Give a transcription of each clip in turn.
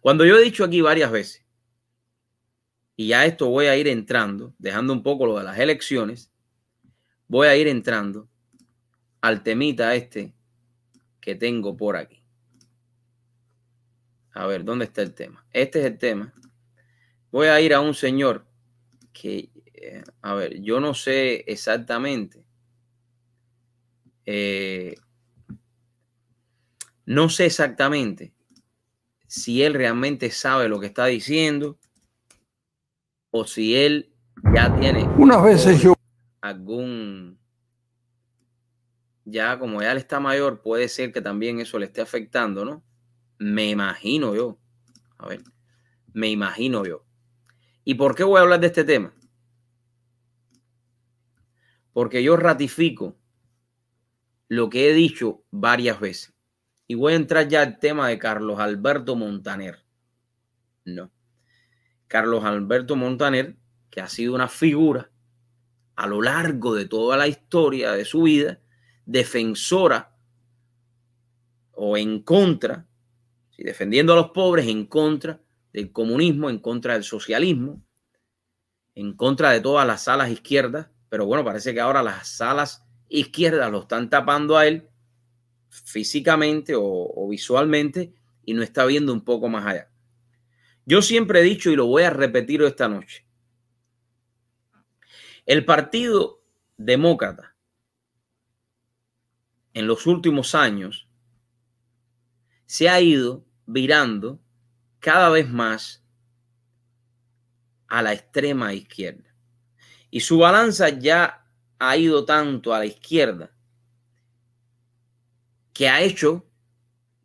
Cuando yo he dicho aquí varias veces, y ya esto voy a ir entrando, dejando un poco lo de las elecciones, voy a ir entrando al temita este que tengo por aquí. A ver, ¿dónde está el tema? Este es el tema. Voy a ir a un señor que, eh, a ver, yo no sé exactamente. Eh, no sé exactamente si él realmente sabe lo que está diciendo o si él ya tiene unas veces yo algún ya como ya él está mayor puede ser que también eso le esté afectando, ¿no? Me imagino yo. A ver, me imagino yo. ¿Y por qué voy a hablar de este tema? Porque yo ratifico lo que he dicho varias veces. Y voy a entrar ya al tema de Carlos Alberto Montaner. No. Carlos Alberto Montaner, que ha sido una figura a lo largo de toda la historia de su vida, defensora o en contra, defendiendo a los pobres en contra del comunismo, en contra del socialismo, en contra de todas las salas izquierdas, pero bueno, parece que ahora las salas izquierdas lo están tapando a él físicamente o, visualmente y no está viendo un poco más allá. Yo siempre he dicho y lo voy a repetir esta noche. El Partido Demócrata en los últimos años se ha ido virando cada vez más a la extrema izquierda. Y su balanza ya ha ido tanto a la izquierda que ha hecho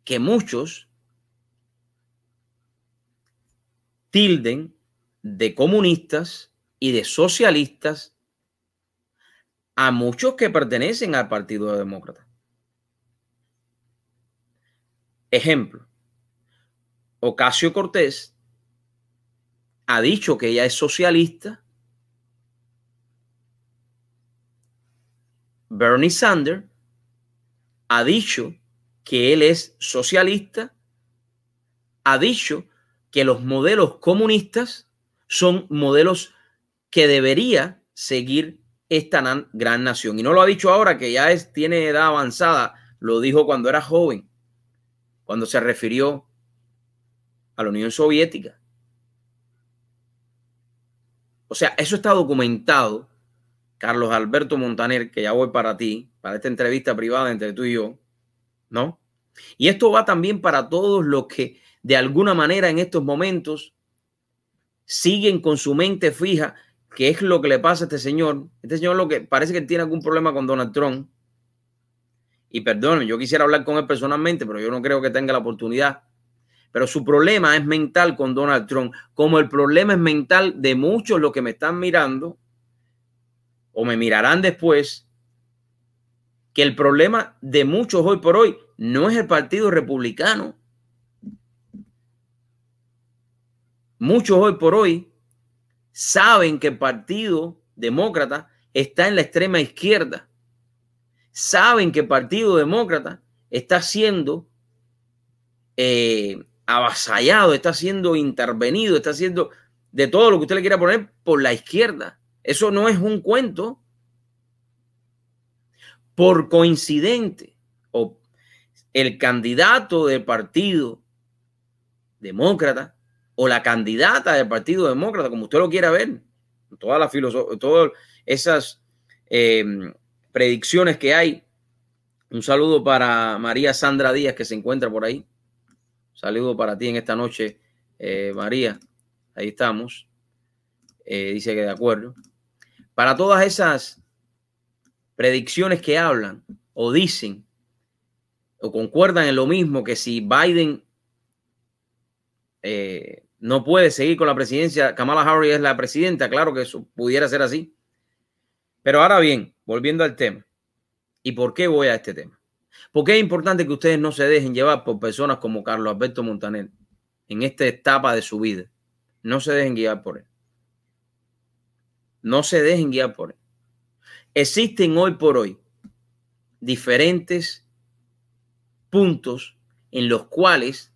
que muchos tilden de comunistas y de socialistas a muchos que pertenecen al Partido Demócrata. Ejemplo, Ocasio Cortés ha dicho que ella es socialista. Bernie Sanders ha dicho que él es socialista. Ha dicho que los modelos comunistas son modelos que debería seguir esta gran nación. Y no lo ha dicho ahora que ya tiene edad avanzada, lo dijo cuando era joven, cuando se refirió a la Unión Soviética. O sea, eso está documentado, Carlos Alberto Montaner, que ya voy para ti, para esta entrevista privada entre tú y yo, ¿no? Y esto va también para todos los que de alguna manera en estos momentos siguen con su mente fija qué es lo que le pasa a este señor. Este señor lo que parece que tiene algún problema con Donald Trump. Y perdón, yo quisiera hablar con él personalmente, pero yo no creo que tenga la oportunidad pero su problema es mental con Donald Trump, como el problema es mental de muchos los que me están mirando o me mirarán después, que el problema de muchos hoy por hoy no es el Partido Republicano. Muchos hoy por hoy saben que el Partido Demócrata está en la extrema izquierda. Saben que el Partido Demócrata está siendo eh, avasallado, está siendo intervenido, está siendo de todo lo que usted le quiera poner por la izquierda. Eso no es un cuento. Por coincidente, o el candidato del partido demócrata o la candidata del partido demócrata, como usted lo quiera ver, toda la filosofía, todas esas em, predicciones que hay. Un saludo para María Sandra Díaz que se encuentra por ahí. Saludo para ti en esta noche, eh, María. Ahí estamos. Eh, dice que de acuerdo. Para todas esas predicciones que hablan o dicen o concuerdan en lo mismo que si Biden eh, no puede seguir con la presidencia, Kamala Harris es la presidenta, claro que eso pudiera ser así. Pero ahora bien, volviendo al tema, ¿y por qué voy a este tema? Porque es importante que ustedes no se dejen llevar por personas como Carlos Alberto Montaner en esta etapa de su vida. No se dejen guiar por él. No se dejen guiar por él. Existen hoy por hoy diferentes puntos en los cuales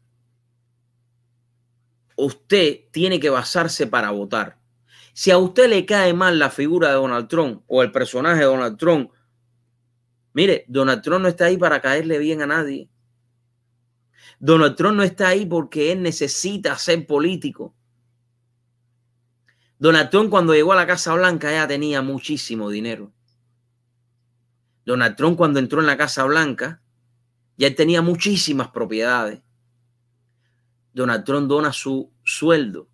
usted tiene que basarse para votar. Si a usted le cae mal la figura de Donald Trump o el personaje de Donald Trump, mire, Donald Trump no está ahí para caerle bien a nadie. Donald Trump no está ahí porque él necesita ser político. Donald Trump cuando llegó a la Casa Blanca ya tenía muchísimo dinero. Donald Trump cuando entró en la Casa Blanca ya tenía muchísimas propiedades. Donald Trump dona su sueldo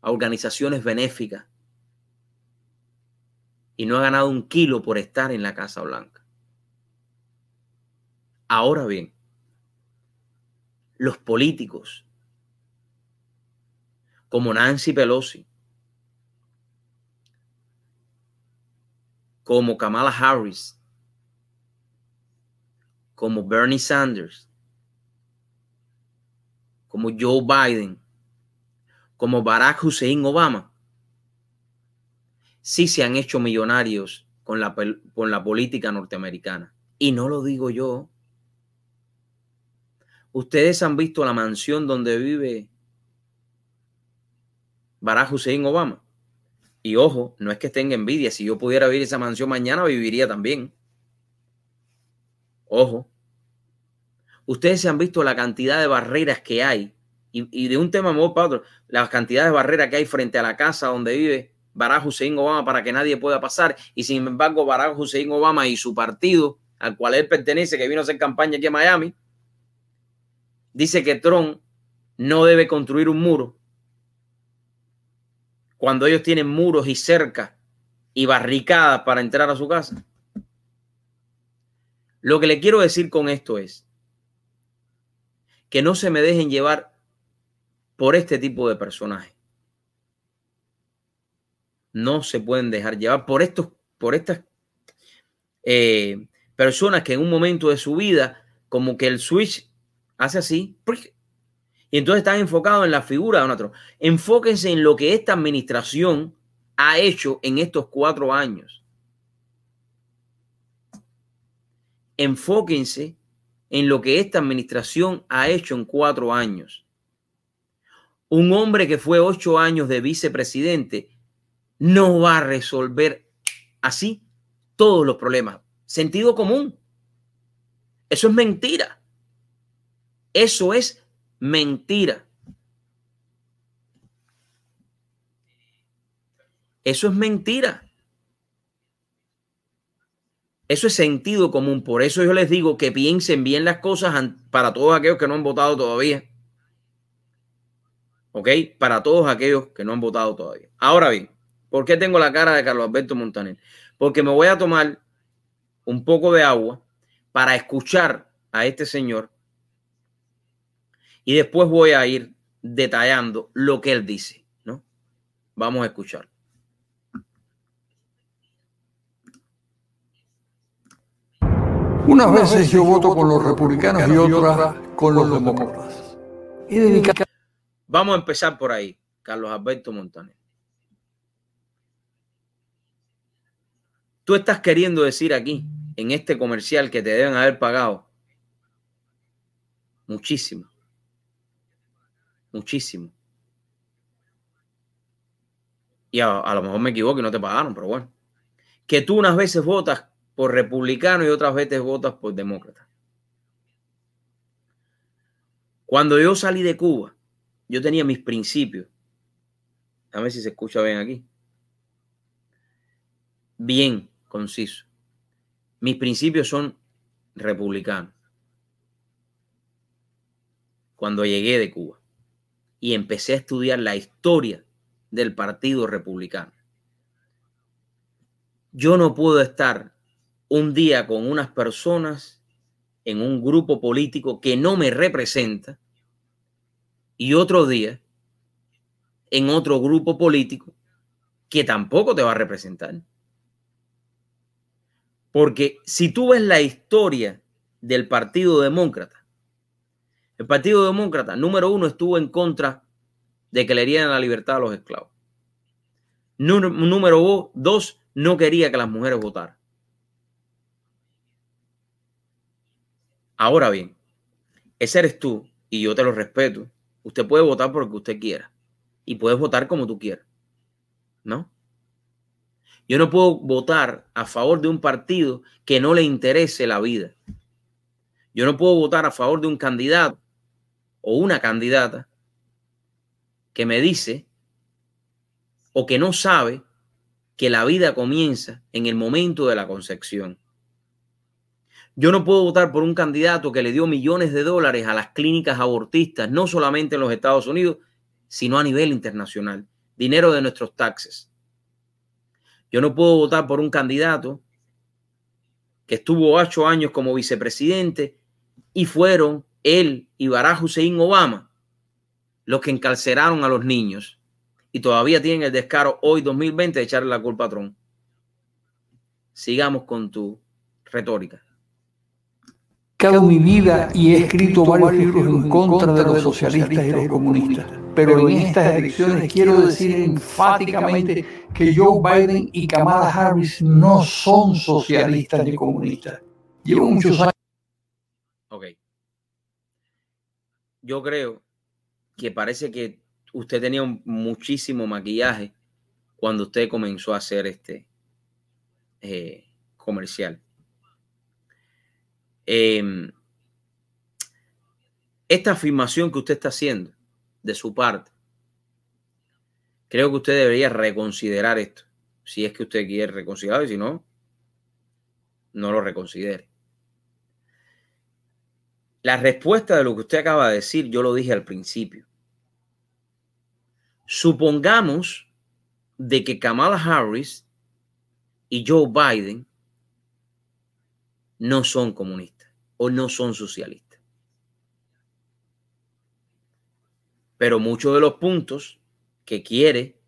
a organizaciones benéficas y no ha ganado un kilo por estar en la Casa Blanca. Ahora bien, los políticos como Nancy Pelosi, como Kamala Harris, como Bernie Sanders, como Joe Biden, como Barack Hussein Obama, sí se han hecho millonarios con la, con la política norteamericana. Y no lo digo yo. Ustedes han visto la mansión donde vive Barack Hussein Obama. Y ojo, no es que tenga envidia. Si yo pudiera vivir esa mansión mañana, viviría también. Ojo. Ustedes se han visto la cantidad de barreras que hay. Y, de un tema muy para otro, la cantidad de barreras que hay frente a la casa donde vive Barack Hussein Obama para que nadie pueda pasar. Y sin embargo, Barack Hussein Obama y su partido, al cual él pertenece, que vino a hacer campaña aquí en Miami, dice que Trump no debe construir un muro cuando ellos tienen muros y cercas y barricadas para entrar a su casa. Lo que le quiero decir con esto es que no se me dejen llevar por este tipo de personajes. No se pueden dejar llevar por estos, por estas eh, personas que en un momento de su vida, como que el switch hace así, y entonces están enfocados en la figura de Donald Enfóquense en lo que esta administración ha hecho en estos cuatro años. Enfóquense en lo que esta administración ha hecho en cuatro años. Un hombre que fue ocho años de vicepresidente no va a resolver así todos los problemas. Sentido común. Eso es mentira. Eso es mentira. Eso es mentira. Eso es sentido común. Por eso yo les digo que piensen bien las cosas para todos aquellos que no han votado todavía. ¿Ok? Para todos aquellos que no han votado todavía. Ahora bien, ¿por qué tengo la cara de Carlos Alberto Montaner? Porque me voy a tomar un poco de agua para escuchar a este señor y después voy a ir detallando lo que él dice, ¿no? Vamos a escuchar. Unas veces yo voto con los republicanos y otras con los demócratas. Vamos a empezar por ahí, Carlos Alberto Montaner. Tú estás queriendo decir aquí, en este comercial, que te deben haber pagado muchísimo muchísimo. Y a, lo mejor me equivoco y no te pagaron, pero bueno. Que tú unas veces votas por republicano y otras veces votas por demócrata. Cuando yo salí de Cuba, yo tenía mis principios. A ver si se escucha bien aquí. Bien, conciso. Mis principios son republicanos. Cuando llegué de Cuba y empecé a estudiar la historia del Partido Republicano. Yo no puedo estar un día con unas personas en un grupo político que no me representa y otro día en otro grupo político que tampoco te va a representar. Porque si tú ves la historia del Partido Demócrata, el Partido Demócrata, número uno, estuvo en contra de que le dieran la libertad a los esclavos. Número dos, no quería que las mujeres votaran. Ahora bien, ese eres tú y yo te lo respeto. Usted puede votar por lo que usted quiera y puedes votar como tú quieras, ¿no? Yo no puedo votar a favor de un partido que no le interese la vida. Yo no puedo votar a favor de un candidato o una candidata que me dice o que no sabe que la vida comienza en el momento de la concepción. Yo no puedo votar por un candidato que le dio millones de dólares a las clínicas abortistas, no solamente en los Estados Unidos, sino a nivel internacional. Dinero de nuestros taxes. Yo no puedo votar por un candidato que estuvo ocho años como vicepresidente y fueron él y Barack Hussein Obama los que encarceraron a los niños y todavía tienen el descaro hoy 2020 de echarle la culpa a Trump. Sigamos con tu retórica mi vida y he escrito varios libros en contra de los socialistas y los comunistas. Pero en estas elecciones quiero decir enfáticamente que Joe Biden y Kamala Harris no son socialistas ni comunistas. Llevo muchos años. Ok. Yo creo que parece que usted tenía muchísimo maquillaje cuando usted comenzó a hacer este eh, comercial. Em, esta afirmación que usted está haciendo de su parte, creo que usted debería reconsiderar esto. Si es que usted quiere reconsiderar y si no, no lo reconsidere. La respuesta de lo que usted acaba de decir, yo lo dije al principio. Supongamos de que Kamala Harris y Joe Biden no son comunistas o no son socialistas. Pero muchos de los puntos que quiere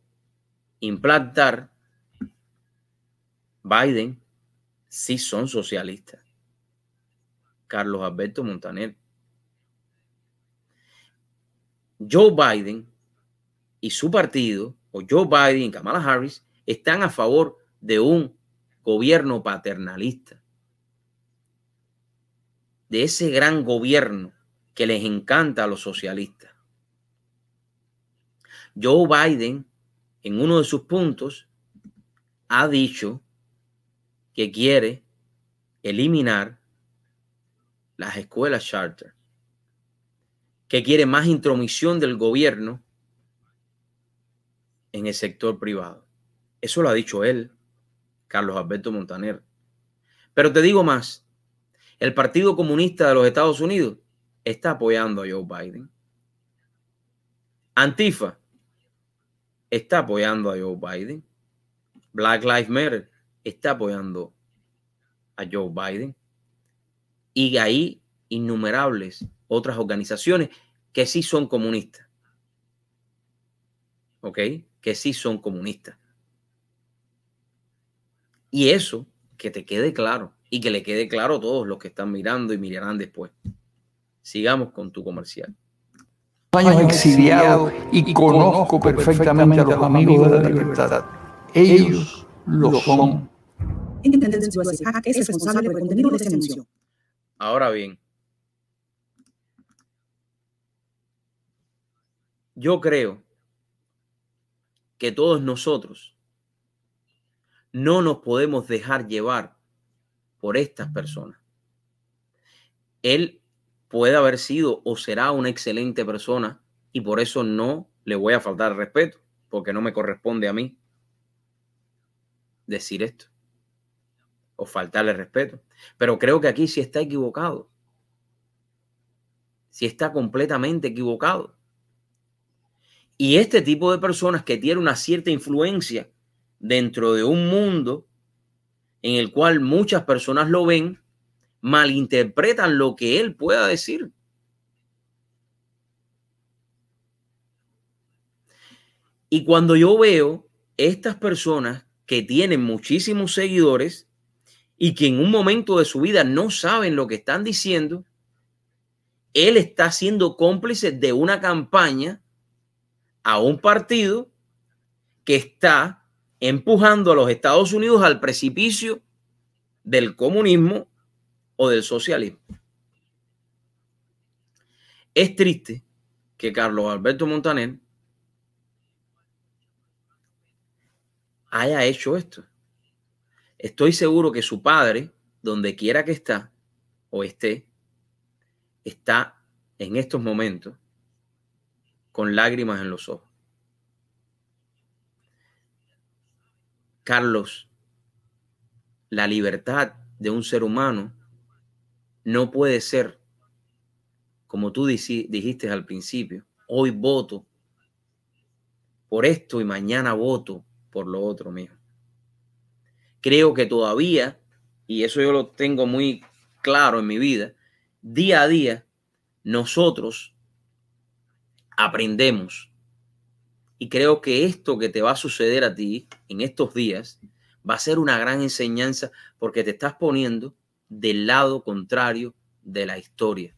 implantar Biden sí son socialistas. Carlos Alberto Montaner. Joe Biden y su partido, o Joe Biden y Kamala Harris, están a favor de un gobierno paternalista de ese gran gobierno que les encanta a los socialistas. Joe Biden, en uno de sus puntos, ha dicho que quiere eliminar las escuelas charter, que quiere más intromisión del gobierno en el sector privado. Eso lo ha dicho él, Carlos Alberto Montaner. Pero te digo más, el Partido Comunista de los Estados Unidos está apoyando a Joe Biden. Antifa está apoyando a Joe Biden. Black Lives Matter está apoyando a Joe Biden. Y hay innumerables otras organizaciones que sí son comunistas. ¿Ok? Que sí son comunistas. Y eso, que te quede claro, y que le quede claro a todos los que están mirando y mirarán después. Sigamos con tu comercial. Años exiliado y conozco perfectamente a los amigos de la libertad. Ellos lo son. es responsable por el contenido de ese anuncio. Ahora bien, yo creo que todos nosotros no nos podemos dejar llevar por estas personas. Él puede haber sido o será una excelente persona y por eso no le voy a faltar respeto, porque no me corresponde a mí decir esto o faltarle respeto. Pero creo que aquí sí está equivocado. Sí está completamente equivocado. Y este tipo de personas que tiene una cierta influencia dentro de un mundo en el cual muchas personas lo ven, malinterpretan lo que él pueda decir. Y cuando yo veo estas personas que tienen muchísimos seguidores y que en un momento de su vida no saben lo que están diciendo, él está siendo cómplice de una campaña a un partido que está empujando a los Estados Unidos al precipicio del comunismo o del socialismo. Es triste que Carlos Alberto Montaner haya hecho esto. Estoy seguro que su padre, donde quiera que está o esté, está en estos momentos con lágrimas en los ojos. Carlos, la libertad de un ser humano no puede ser, como tú dijiste al principio, hoy voto por esto y mañana voto por lo otro, mío. Creo que todavía, y eso yo lo tengo muy claro en mi vida, día a día nosotros aprendemos. Y creo que esto que te va a suceder a ti en estos días va a ser una gran enseñanza porque te estás poniendo del lado contrario de la historia.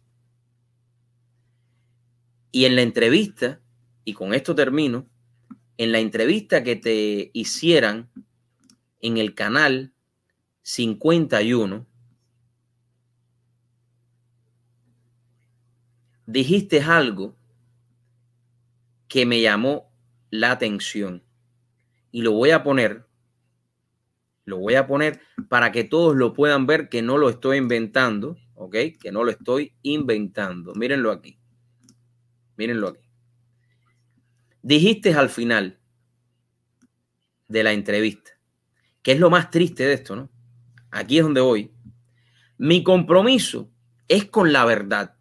Y en la entrevista, y con esto termino, en la entrevista que te hicieran en el canal 51, dijiste algo que me llamó la atención y lo voy a poner, lo voy a poner para que todos lo puedan ver que no lo estoy inventando, ¿ok? Que no lo estoy inventando. Mírenlo aquí. Mírenlo aquí. Dijiste al final de la entrevista, que es lo más triste de esto, ¿no? Aquí es donde voy. Mi compromiso es con la verdad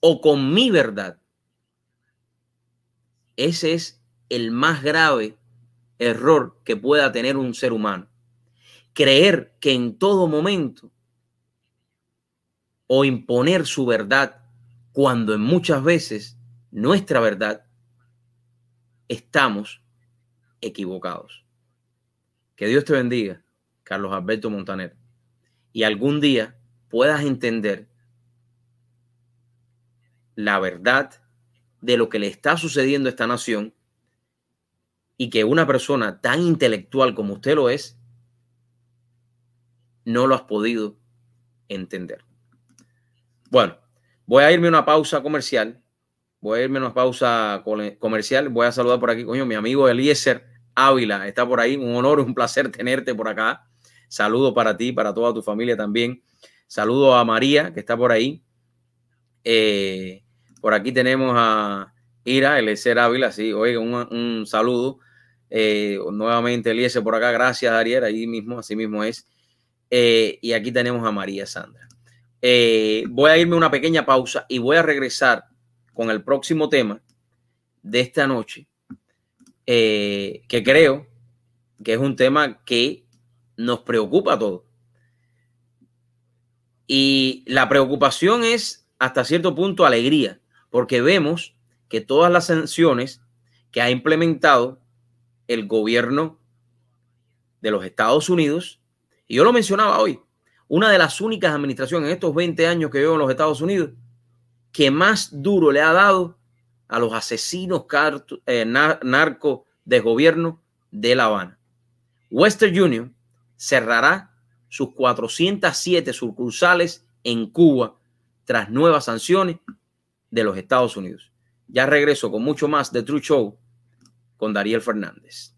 o con mi verdad. Ese es el más grave error que pueda tener un ser humano. Creer que en todo momento o imponer su verdad cuando en muchas veces nuestra verdad estamos equivocados. Que Dios te bendiga, Carlos Alberto Montaner, y algún día puedas entender la verdad de lo que le está sucediendo a esta nación y que una persona tan intelectual como usted lo es, no lo has podido entender. Bueno, voy a irme a una pausa comercial. Voy a irme a una pausa comercial. Voy a saludar por aquí, coño, mi amigo Eliezer Ávila está por ahí. Un honor, un placer tenerte por acá. Saludo para ti, para toda tu familia también. Saludo a María, que está por ahí. Eh, por aquí tenemos a Ira, Eliezer Ávila, sí, oiga, un, saludo. Eh, nuevamente Eliezer por acá, gracias Ariel, ahí mismo, así mismo es. Eh, y aquí tenemos a María Sandra. Eh, voy a irme una pequeña pausa y voy a regresar con el próximo tema de esta noche, que creo que es un tema que nos preocupa a todos. Y la preocupación es hasta cierto punto alegría, porque vemos que todas las sanciones que ha implementado el gobierno de los Estados Unidos, y yo lo mencionaba hoy, una de las únicas administraciones en estos 20 años que veo en los Estados Unidos que más duro le ha dado a los asesinos eh, narcos de gobierno de La Habana. Western Union cerrará sus 407 sucursales en Cuba tras nuevas sanciones de los Estados Unidos. Ya regreso con mucho más de True Show con Dariel Fernández.